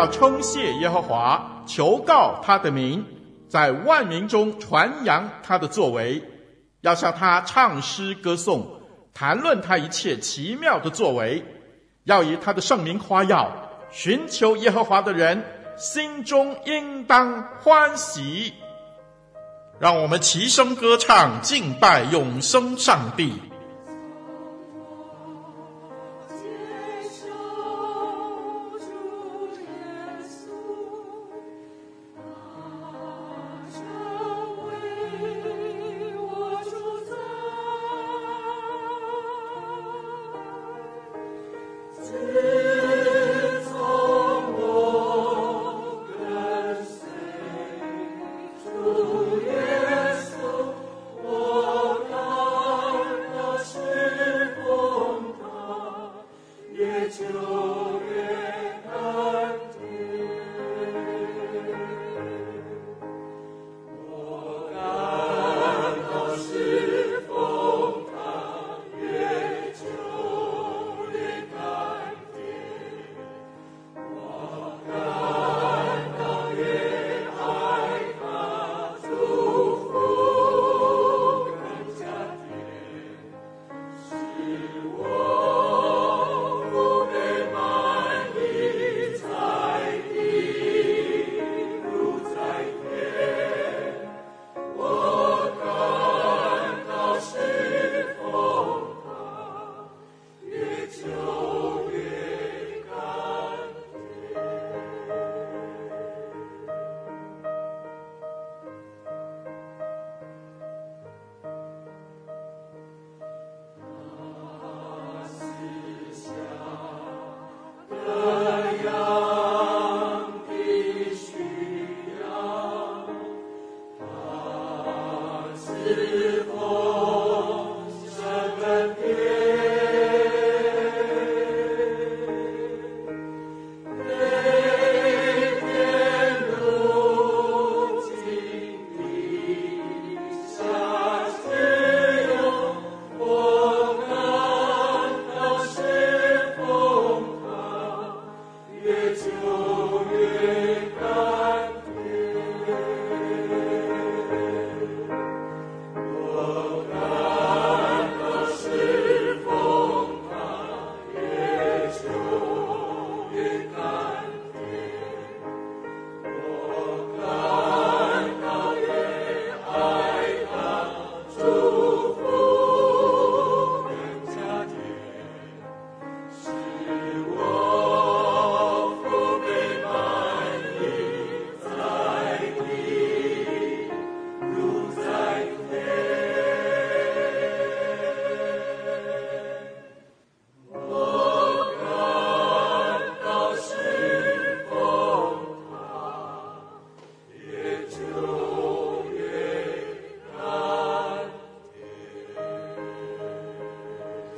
要称谢耶和华，求告他的名，在万民中传扬他的作为，要向他唱诗歌颂，谈论他一切奇妙的作为，要以他的圣名夸耀。寻求耶和华的人心中应当欢喜。让我们齐声歌唱，敬拜永生上帝。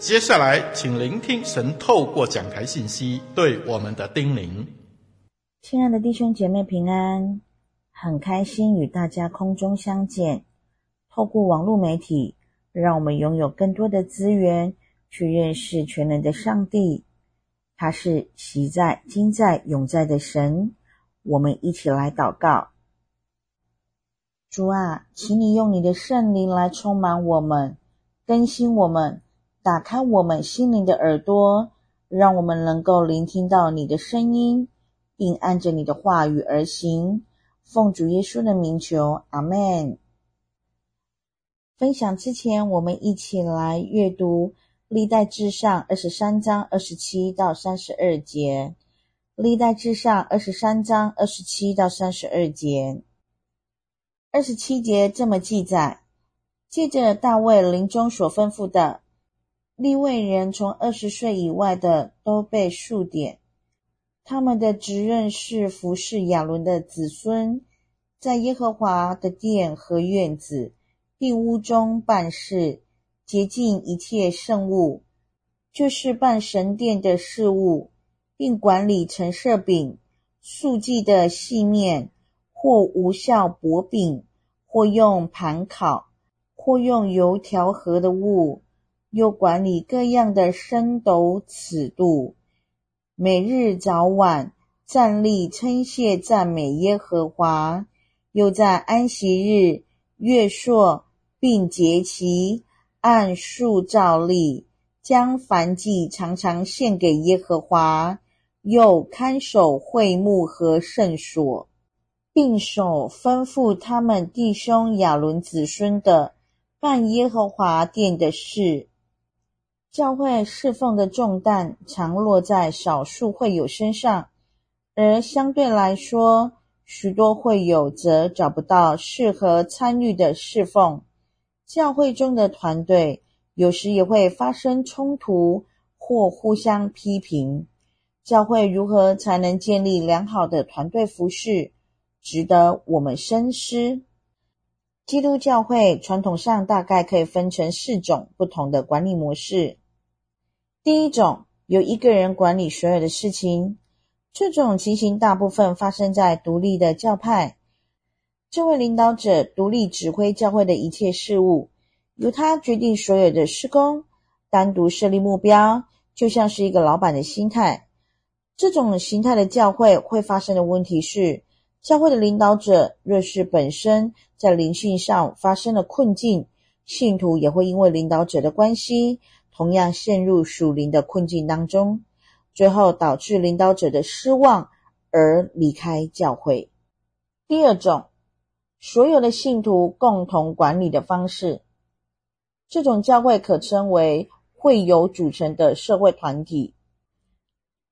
接下来，请聆听神透过讲台信息对我们的叮咛。亲爱的弟兄姐妹平安，很开心与大家空中相见。透过网络媒体，让我们拥有更多的资源去认识全能的上帝。他是昔在、今在、永在的神。我们一起来祷告：主啊，请你用你的圣灵来充满我们，更新我们。打开我们心灵的耳朵，让我们能够聆听到你的声音，并按着你的话语而行。奉主耶稣的名求，阿门。分享之前，我们一起来阅读《历代志上》二十三章二十七到三十二节。《历代志上》二十三章二十七到三十二节。二十七节这么记载：借着大卫临终所吩咐的。利未人从二十岁以外的都被数点，他们的职任是服侍亚伦的子孙，在耶和华的殿和院子，并屋中办事，洁净一切圣物，就是办神殿的事物，并管理陈设饼、素祭的细面，或无效薄饼，或用盘烤，或用油调和的物，又管理各样的升斗尺度，每日早晚站立称谢赞美耶和华，又在安息日、月朔并节期按数照例，将燔祭常常献给耶和华，又看守会幕和圣所，并守吩咐他们弟兄亚伦子孙的办耶和华殿的事。教会侍奉的重担常落在少数会友身上，而相对来说，许多会友则找不到适合参与的侍奉。教会中的团队有时也会发生冲突或互相批评。教会如何才能建立良好的团队服事，值得我们深思。基督教会传统上大概可以分成四种不同的管理模式。第一种，由一个人管理所有的事情，这种情形大部分发生在独立的教派。这位领导者独立指挥教会的一切事务，由他决定所有的施工，单独设立目标，就像是一个老板的心态。这种形态的教会会发生的问题是，教会的领导者若是本身在灵性上发生了困境，信徒也会因为领导者的关系，同样陷入属灵的困境当中，最后导致领导者的失望而离开教会。第二种，所有的信徒共同管理的方式，这种教会可称为会友组成的社会团体。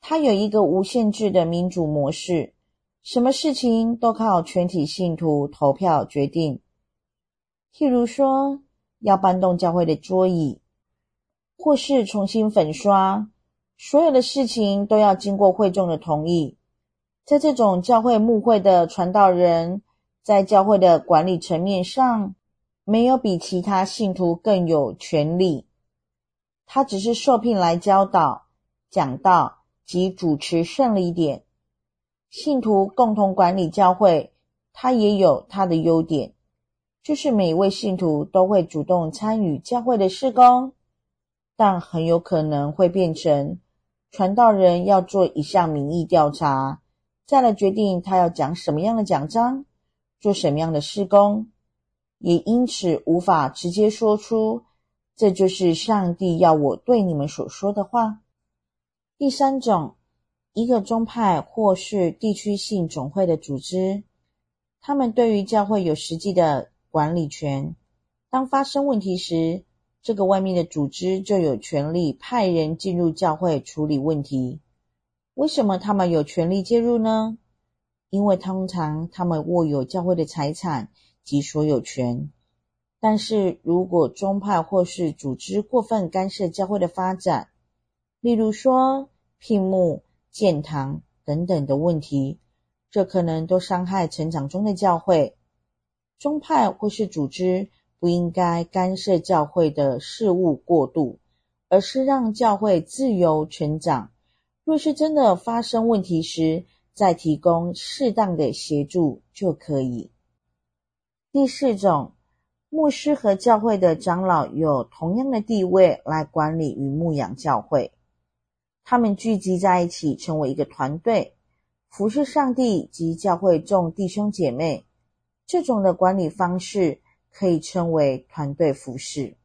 它有一个无限制的民主模式，什么事情都靠全体信徒投票决定。譬如说，要搬动教会的桌椅。或是重新粉刷，所有的事情都要经过会众的同意。在这种教会牧会的传道人，在教会的管理层面上，没有比其他信徒更有权利。他只是受聘来教导、讲道及主持圣礼点。信徒共同管理教会，他也有他的优点，就是每一位信徒都会主动参与教会的事工。但很有可能会变成传道人要做一项民意调查，再来决定他要讲什么样的讲章，做什么样的事工，也因此无法直接说出这就是上帝要我对你们所说的话。第三种，一个宗派或是地区性总会的组织，他们对于教会有实际的管理权，当发生问题时，这个外面的组织就有权利派人进入教会处理问题。为什么他们有权利介入呢？因为通常他们握有教会的财产及所有权。但是如果宗派或是组织过分干涉教会的发展，例如说聘牧、建堂等等的问题，这可能都伤害成长中的教会。宗派或是组织。不应该干涉教会的事务过度，而是让教会自由成长。若是真的发生问题时，再提供适当的协助就可以。第四种，牧师和教会的长老有同样的地位来管理与牧养教会，他们聚集在一起成为一个团队，服侍上帝及教会众弟兄姐妹。这种的管理方式。可以称为团队服事。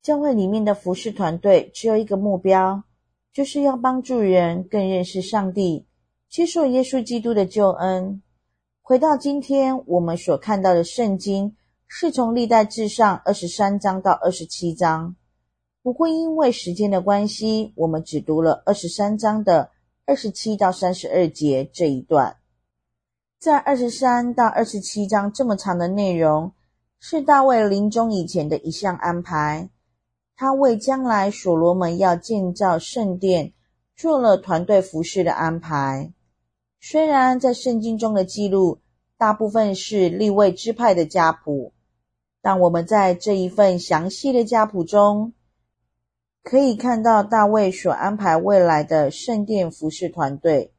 教会里面的服事团队只有一个目标，就是要帮助人更认识上帝，接受耶稣基督的救恩。回到今天我们所看到的圣经，是从历代志上二十三章到二十七章。不过因为时间的关系，我们只读了二十三章的二十七到三十二节这一段。在二十三到二十七章这么长的内容。是大卫临终以前的一项安排。他为将来所罗门要建造圣殿做了团队服饰的安排。虽然在圣经中的记录大部分是立位支派的家谱，但我们在这一份详细的家谱中，可以看到大卫所安排未来的圣殿服饰团队。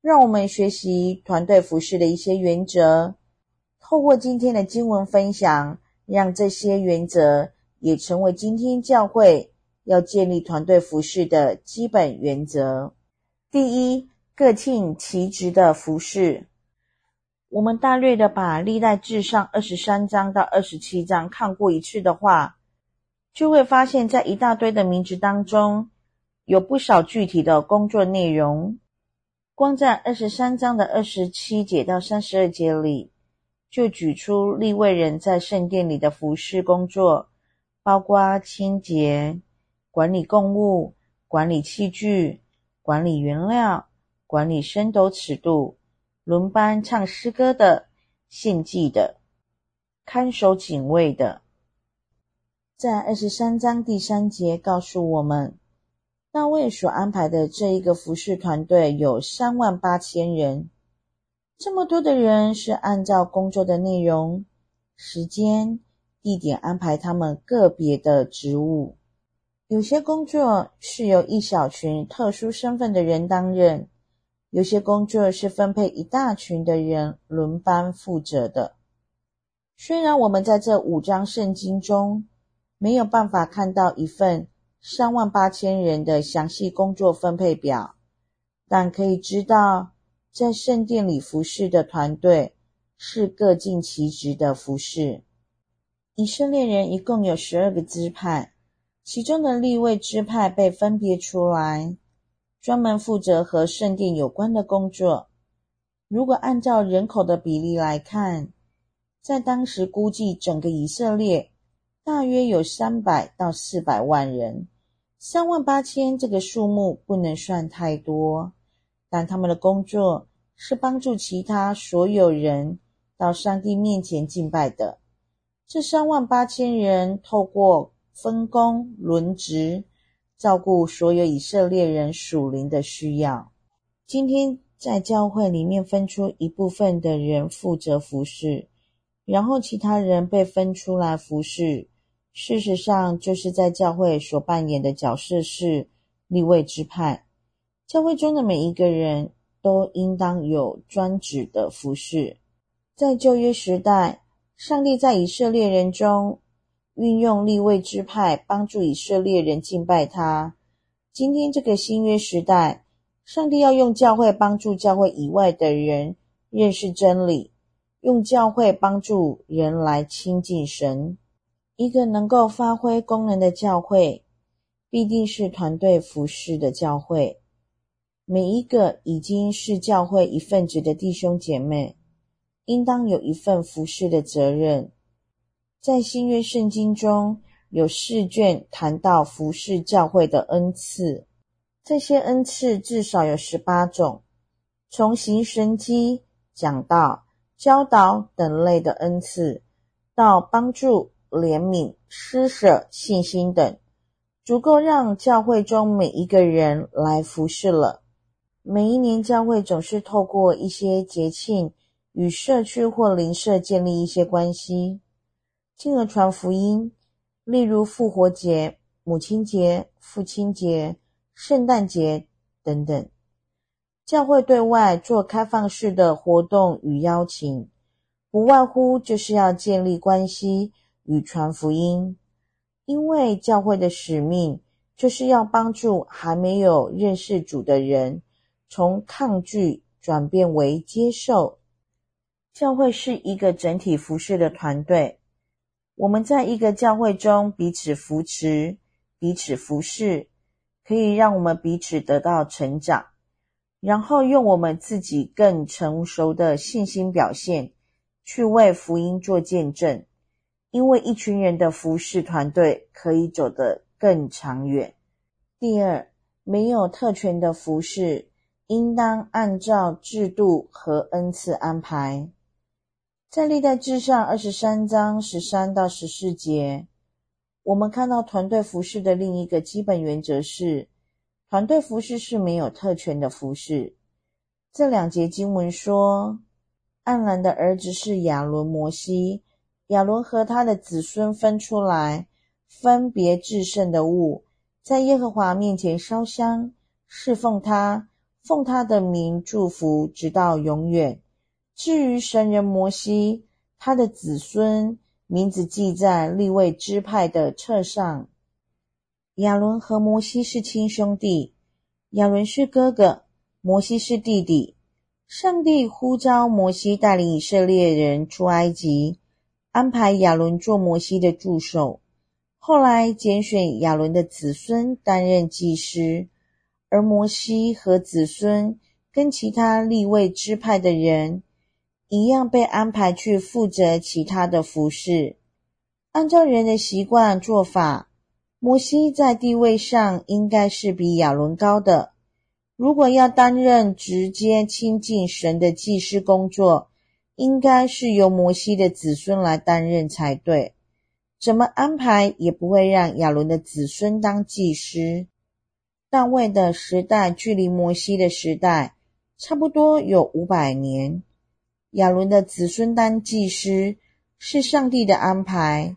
让我们学习团队服饰的一些原则，透过今天的经文分享，让这些原则也成为今天教会要建立团队服事的基本原则。第一，各尽其职的服事。我们大略的把历代志上二十三章到二十七章看过一次的话，就会发现，在一大堆的名字当中，有不少具体的工作内容。光在二十三章的二十七节到三十二节里，就举出利未人在圣殿里的服事工作，包括清洁、管理供物、管理器具、管理原料、管理升斗尺度、轮班唱诗歌的、献祭的、看守警卫的。在二十三章第三节告诉我们。大卫所安排的这一个服事团队有三万八千人，这么多的人是按照工作的内容、时间、地点安排他们个别的职务。有些工作是由一小群特殊身份的人担任，有些工作是分配一大群的人轮班负责的。虽然我们在这五章圣经中没有办法看到一份。三万八千人的详细工作分配表，但可以知道，在圣殿里服侍的团队是各尽其职的服侍。以色列人一共有十二个支派，其中的立位支派被分别出来，专门负责和圣殿有关的工作。如果按照人口的比例来看，在当时估计整个以色列。大约有三百到四百万人，三万八千这个数目不能算太多，但他们的工作是帮助其他所有人到上帝面前敬拜的。这三万八千人透过分工轮值，照顾所有以色列人属灵的需要。今天在教会里面分出一部分的人负责服事，然后其他人被分出来服事。事实上，就是在教会所扮演的角色是立位之派。教会中的每一个人都应当有专职的服事。在旧约时代，上帝在以色列人中运用立位支派帮助以色列人敬拜他。今天这个新约时代，上帝要用教会帮助教会以外的人认识真理，用教会帮助人来亲近神。一个能够发挥功能的教会，必定是团队服饰的教会。每一个已经是教会一份子的弟兄姐妹，应当有一份服事的责任。在新约圣经中有四卷谈到服事教会的恩赐，这些恩赐至少有十八种，从行神迹、讲道、教导等类的恩赐，到帮助。怜悯、施舍、信心等，足够让教会中每一个人来服事了。每一年，教会总是透过一些节庆与社区或邻舍建立一些关系，进而传福音。例如复活节、母亲节、父亲节、圣诞节等等。教会对外做开放式的活动与邀请，不外乎就是要建立关系。与传福音，因为教会的使命就是要帮助还没有认识主的人，从抗拒转变为接受。教会是一个整体服事的团队，我们在一个教会中彼此扶持、彼此服侍，可以让我们彼此得到成长，然后用我们自己更成熟的信心表现，去为福音做见证。因为一群人的服事团队可以走得更长远。第二，没有特权的服事，应当按照制度和恩赐安排。在历代志上二十三章十三到十四节，我们看到团队服事的另一个基本原则是，团队服事是没有特权的服事。这两节经文说，暗兰的儿子是亚伦、摩西，亚伦和他的子孙分出来，分别至圣的物，在耶和华面前烧香，侍奉他，奉他的名祝福，直到永远。至于神人摩西，他的子孙名字记在立位支派的册上。亚伦和摩西是亲兄弟，亚伦是哥哥，摩西是弟弟。上帝呼召摩西带领以色列人出埃及，安排亚伦做摩西的助手。后来拣选亚伦的子孙担任祭司，而摩西和子孙跟其他立位支派的人一样，被安排去负责其他的服饰。按照人的习惯做法，摩西在地位上应该是比亚伦高的。如果要担任直接亲近神的祭司工作，应该是由摩西的子孙来担任才对。怎么安排也不会让亚伦的子孙当祭司。大卫的时代距离摩西的时代差不多有五百年。亚伦的子孙当祭司是上帝的安排。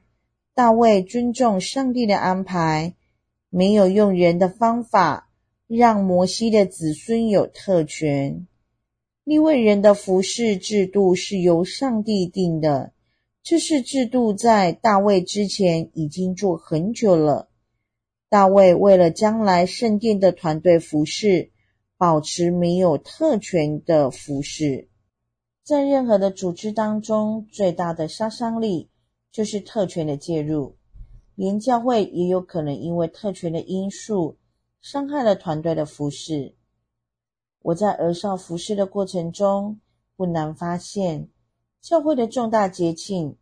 大卫尊重上帝的安排，没有用人的方法。让摩西的子孙有特权。立位人的服事制度是由上帝定的，这是制度在大卫之前已经做很久了。大卫为了将来圣殿的团队服事，保持没有特权的服事。在任何的组织当中，最大的杀伤力就是特权的介入，连教会也有可能因为特权的因素。伤害了团队的服事。我在儿少服事的过程中，不难发现，教会的重大节庆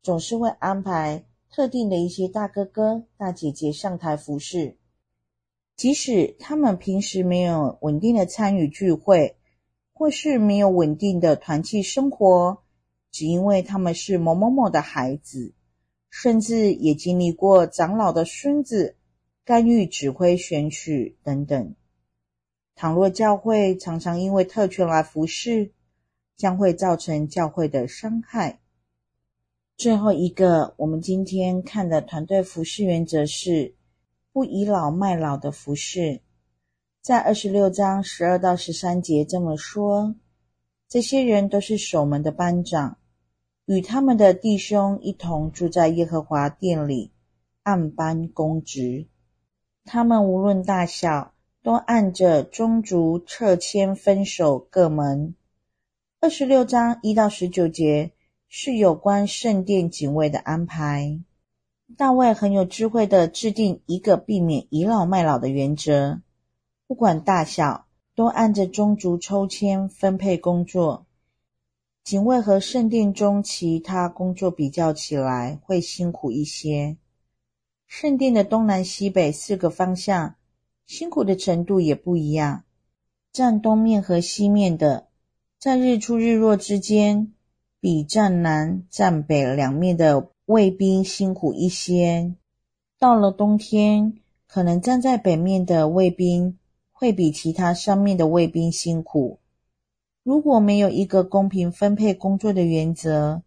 总是会安排特定的一些大哥哥、大姐姐上台服侍，即使他们平时没有稳定的参与聚会，或是没有稳定的团契生活，只因为他们是某某某的孩子，甚至也经历过长老的孙子。干预指挥选举等等。倘若教会常常因为特权来服侍，将会造成教会的伤害。最后一个，我们今天看的团队服饰原则是不倚老卖老的服饰。在二十六章十二到十三节这么说：这些人都是守门的班长，与他们的弟兄一同住在耶和华殿里，按班公职。他们无论大小，都按着宗族撤迁分守各门。二十六章一到十九节是有关圣殿警卫的安排。大卫很有智慧地制定一个避免倚老卖老的原则，不管大小，都按着宗族抽签分配工作。警卫和圣殿中其他工作比较起来，会辛苦一些。圣殿的东南西北四个方向，辛苦的程度也不一样。站东面和西面的，在日出日落之间，比站南、站北两面的卫兵辛苦一些。到了冬天，可能站在北面的卫兵会比其他上面的卫兵辛苦。如果没有一个公平分配工作的原则，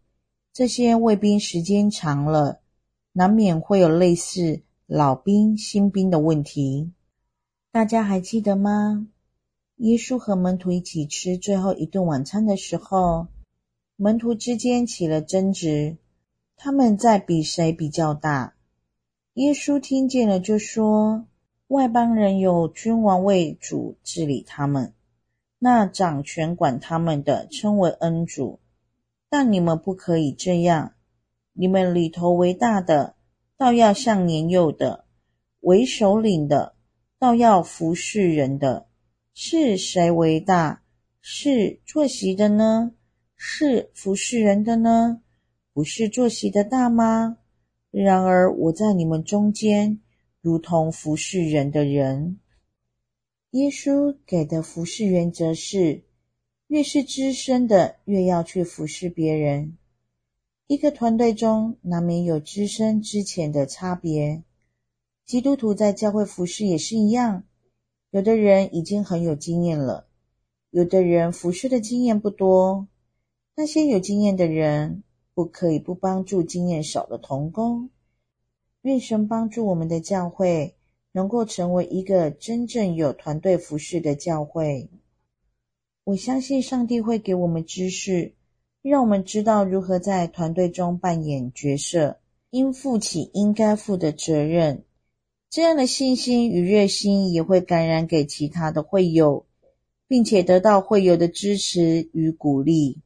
这些卫兵时间长了，难免会有类似老兵、新兵的问题，大家还记得吗？耶稣和门徒一起吃最后一顿晚餐的时候，门徒之间起了争执，他们在比谁比较大。耶稣听见了，就说：“外邦人有君王为主治理他们，那掌权管他们的称为恩主，但你们不可以这样。”你们里头为大的，倒要像年幼的；为首领的，倒要服侍人的。是谁为大？是坐席的呢？是服侍人的呢？不是坐席的大吗？然而我在你们中间，如同服侍人的人。耶稣给的服侍原则是：越是资深的，越要去服侍别人。一个团队中难免有资深之前的差别。基督徒在教会服侍也是一样，有的人已经很有经验了，有的人服侍的经验不多。那些有经验的人，不可以不帮助经验少的童工。愿神帮助我们的教会，能够成为一个真正有团队服事的教会。我相信上帝会给我们知识，让我们知道如何在团队中扮演角色，应负起应该负的责任。这样的信心与热心也会感染给其他的会友，并且得到会友的支持与鼓励。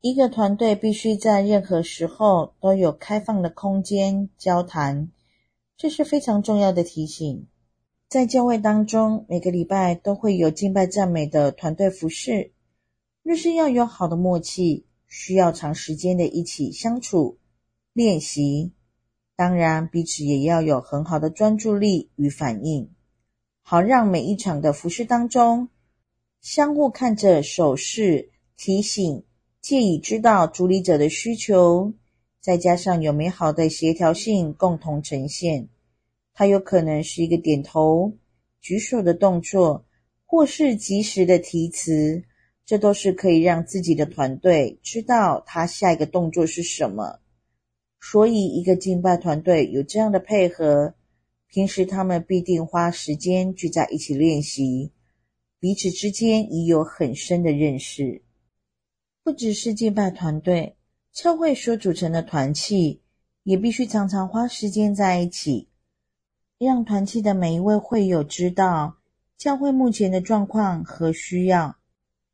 一个团队必须在任何时候都有开放的空间交谈，这是非常重要的提醒。在教会当中，每个礼拜都会有敬拜赞美的团队服事。若是要有好的默契，需要长时间的一起相处、练习。当然，彼此也要有很好的专注力与反应，好让每一场的服事当中，相互看着手势提醒。借以知道主理者的需求，再加上有美好的协调性共同呈现。它有可能是一个点头、举手的动作，或是及时的提词，这都是可以让自己的团队知道他下一个动作是什么。所以，一个敬拜团队有这样的配合，平时他们必定花时间聚在一起练习，彼此之间已有很深的认识。不只是敬拜团队，教会所组成的团契也必须常常花时间在一起，让团契的每一位会友知道教会目前的状况和需要，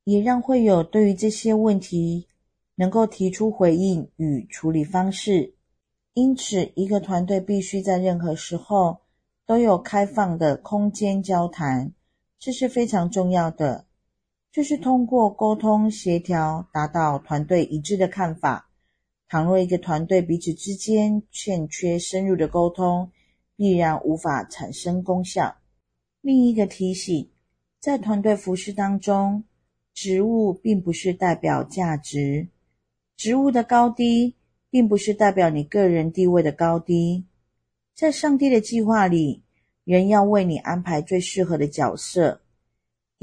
也让会友对于这些问题能够提出回应与处理方式。因此，一个团队必须在任何时候都有开放的空间交谈，这是非常重要的。就是通过沟通协调，达到团队一致的看法。倘若一个团队彼此之间欠缺深入的沟通，必然无法产生功效。另一个提醒，在团队服事当中，职务并不是代表价值，职务的高低并不是代表你个人地位的高低。在上帝的计划里，人要为你安排最适合的角色。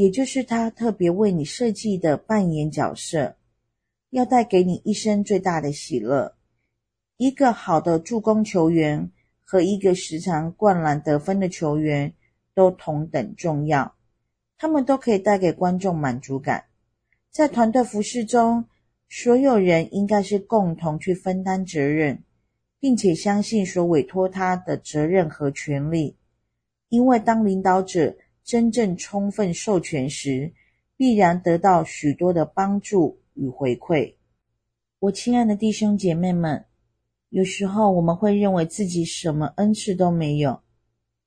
也就是他特别为你设计的扮演角色，要带给你一生最大的喜乐。一个好的助攻球员和一个时常灌篮得分的球员都同等重要，他们都可以带给观众满足感。在团队服饰中，所有人应该是共同去分担责任，并且相信所委托他的责任和权利，因为当领导者。真正充分授权时，必然得到许多的帮助与回馈。我亲爱的弟兄姐妹们，有时候我们会认为自己什么恩赐都没有，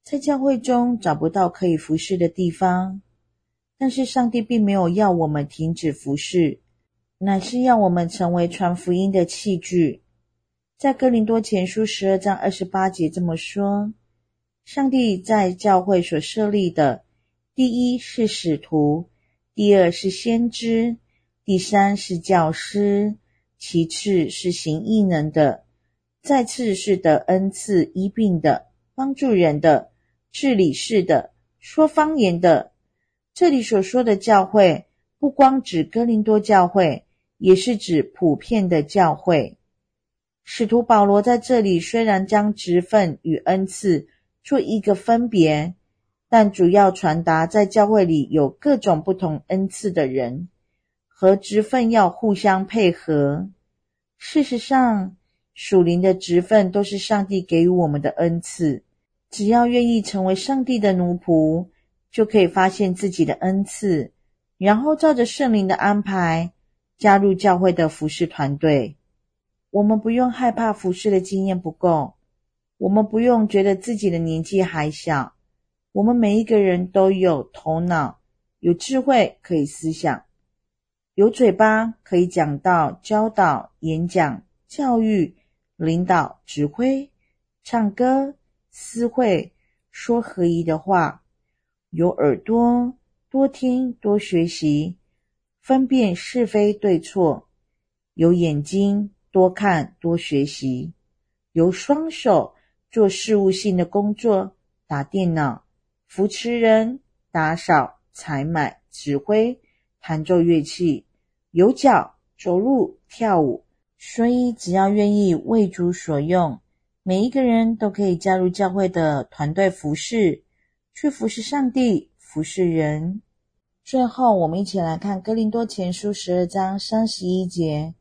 在教会中找不到可以服侍的地方。但是上帝并没有要我们停止服侍，乃是要我们成为传福音的器具。在哥林多前书十二章二十八节这么说：上帝在教会所设立的。第一是使徒，第二是先知，第三是教师，其次是行异能的，再次是得恩赐医病的，帮助人的，治理事的，说方言的。这里所说的教会，不光指哥林多教会，也是指普遍的教会。使徒保罗在这里虽然将职分与恩赐做一个分别。但主要传达，在教会里有各种不同恩赐的人和职分要互相配合。事实上，属灵的职分都是上帝给予我们的恩赐。只要愿意成为上帝的奴仆，就可以发现自己的恩赐，然后照着圣灵的安排加入教会的服事团队。我们不用害怕服事的经验不够，我们不用觉得自己的年纪还小。我们每一个人都有头脑、有智慧，可以思想；有嘴巴，可以讲道、教导、演讲、教育、领导、指挥、唱歌、私会、说合宜的话；有耳朵，多听、多学习，分辨是非对错；有眼睛，多看多学习，有双手做事务性的工作，打电脑、扶持人、打扫、采买、指挥、弹奏乐器，有脚走路、跳舞。所以，只要愿意为主所用，每一个人都可以加入教会的团队服事，去服事上帝，服事人。最后，我们一起来看《哥林多前书》十二章三十一节。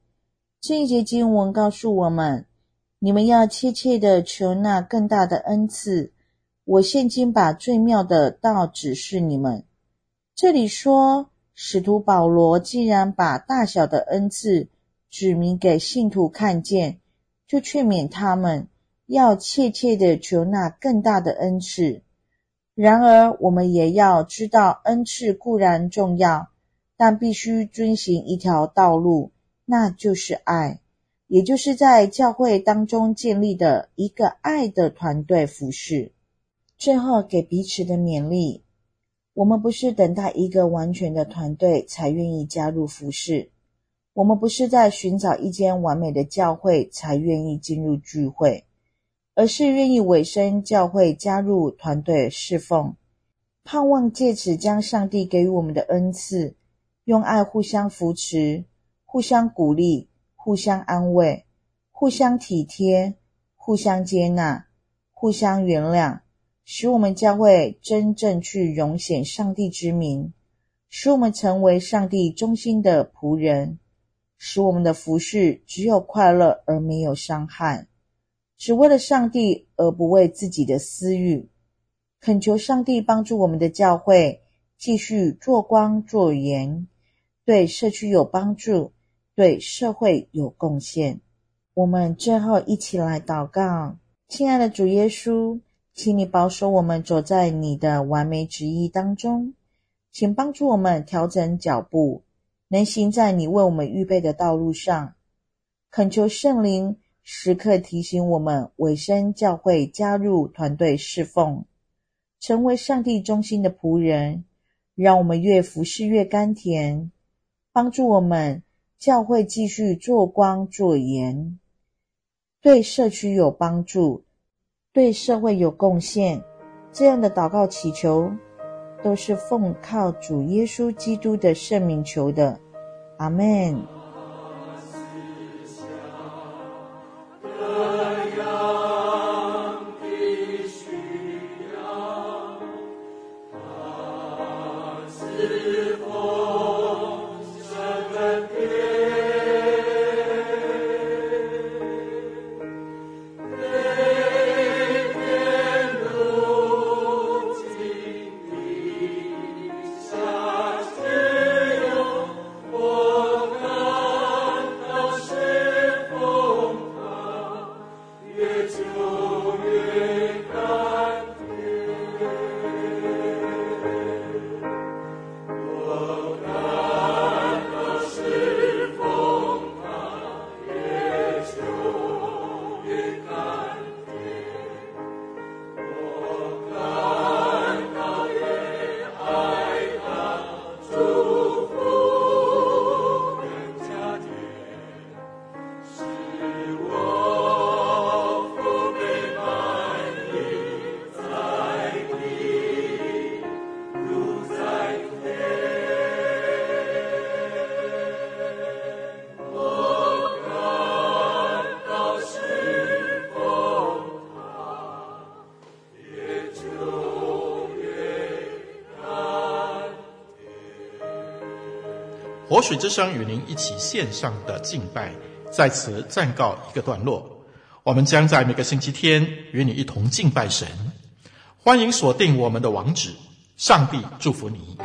这一节经文告诉我们：你们要切切的求那更大的恩赐。我现今把最妙的道指示你们。这里说，使徒保罗既然把大小的恩赐指明给信徒看见，就劝勉他们要切切的求那更大的恩赐。然而，我们也要知道，恩赐固然重要，但必须遵循一条道路，那就是爱，也就是在教会当中建立的一个爱的团队服事。最后，给彼此的勉励：我们不是等待一个完全的团队才愿意加入服事，我们不是在寻找一间完美的教会才愿意进入聚会。而是愿意委身教会，加入团队侍奉，盼望借此将上帝给予我们的恩赐，用爱互相扶持、互相鼓励、互相安慰、互相体贴、互相接纳、互相原谅，使我们教会真正去荣显上帝之名，使我们成为上帝忠心的仆人，使我们的服事只有快乐而没有伤害。只为了上帝，而不为自己的私欲。恳求上帝帮助我们的教会继续做光做盐，对社区有帮助，对社会有贡献。我们最后一起来祷告：亲爱的主耶稣，请你保守我们走在你的完美旨意当中，请帮助我们调整脚步，能行在你为我们预备的道路上。恳求圣灵。时刻提醒我们委身教会，加入团队侍奉，成为上帝中心的仆人，让我们越服侍越甘甜，帮助我们教会继续做光做盐，对社区有帮助，对社会有贡献。这样的祷告祈求，都是奉靠主耶稣基督的圣名求的，阿门。活水之声与您一起线上的敬拜，在此暂告一个段落。我们将在每个星期天与你一同敬拜神，欢迎锁定我们的网址。上帝祝福你。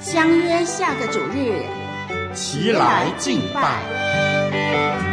相约下个主日，齐来敬拜。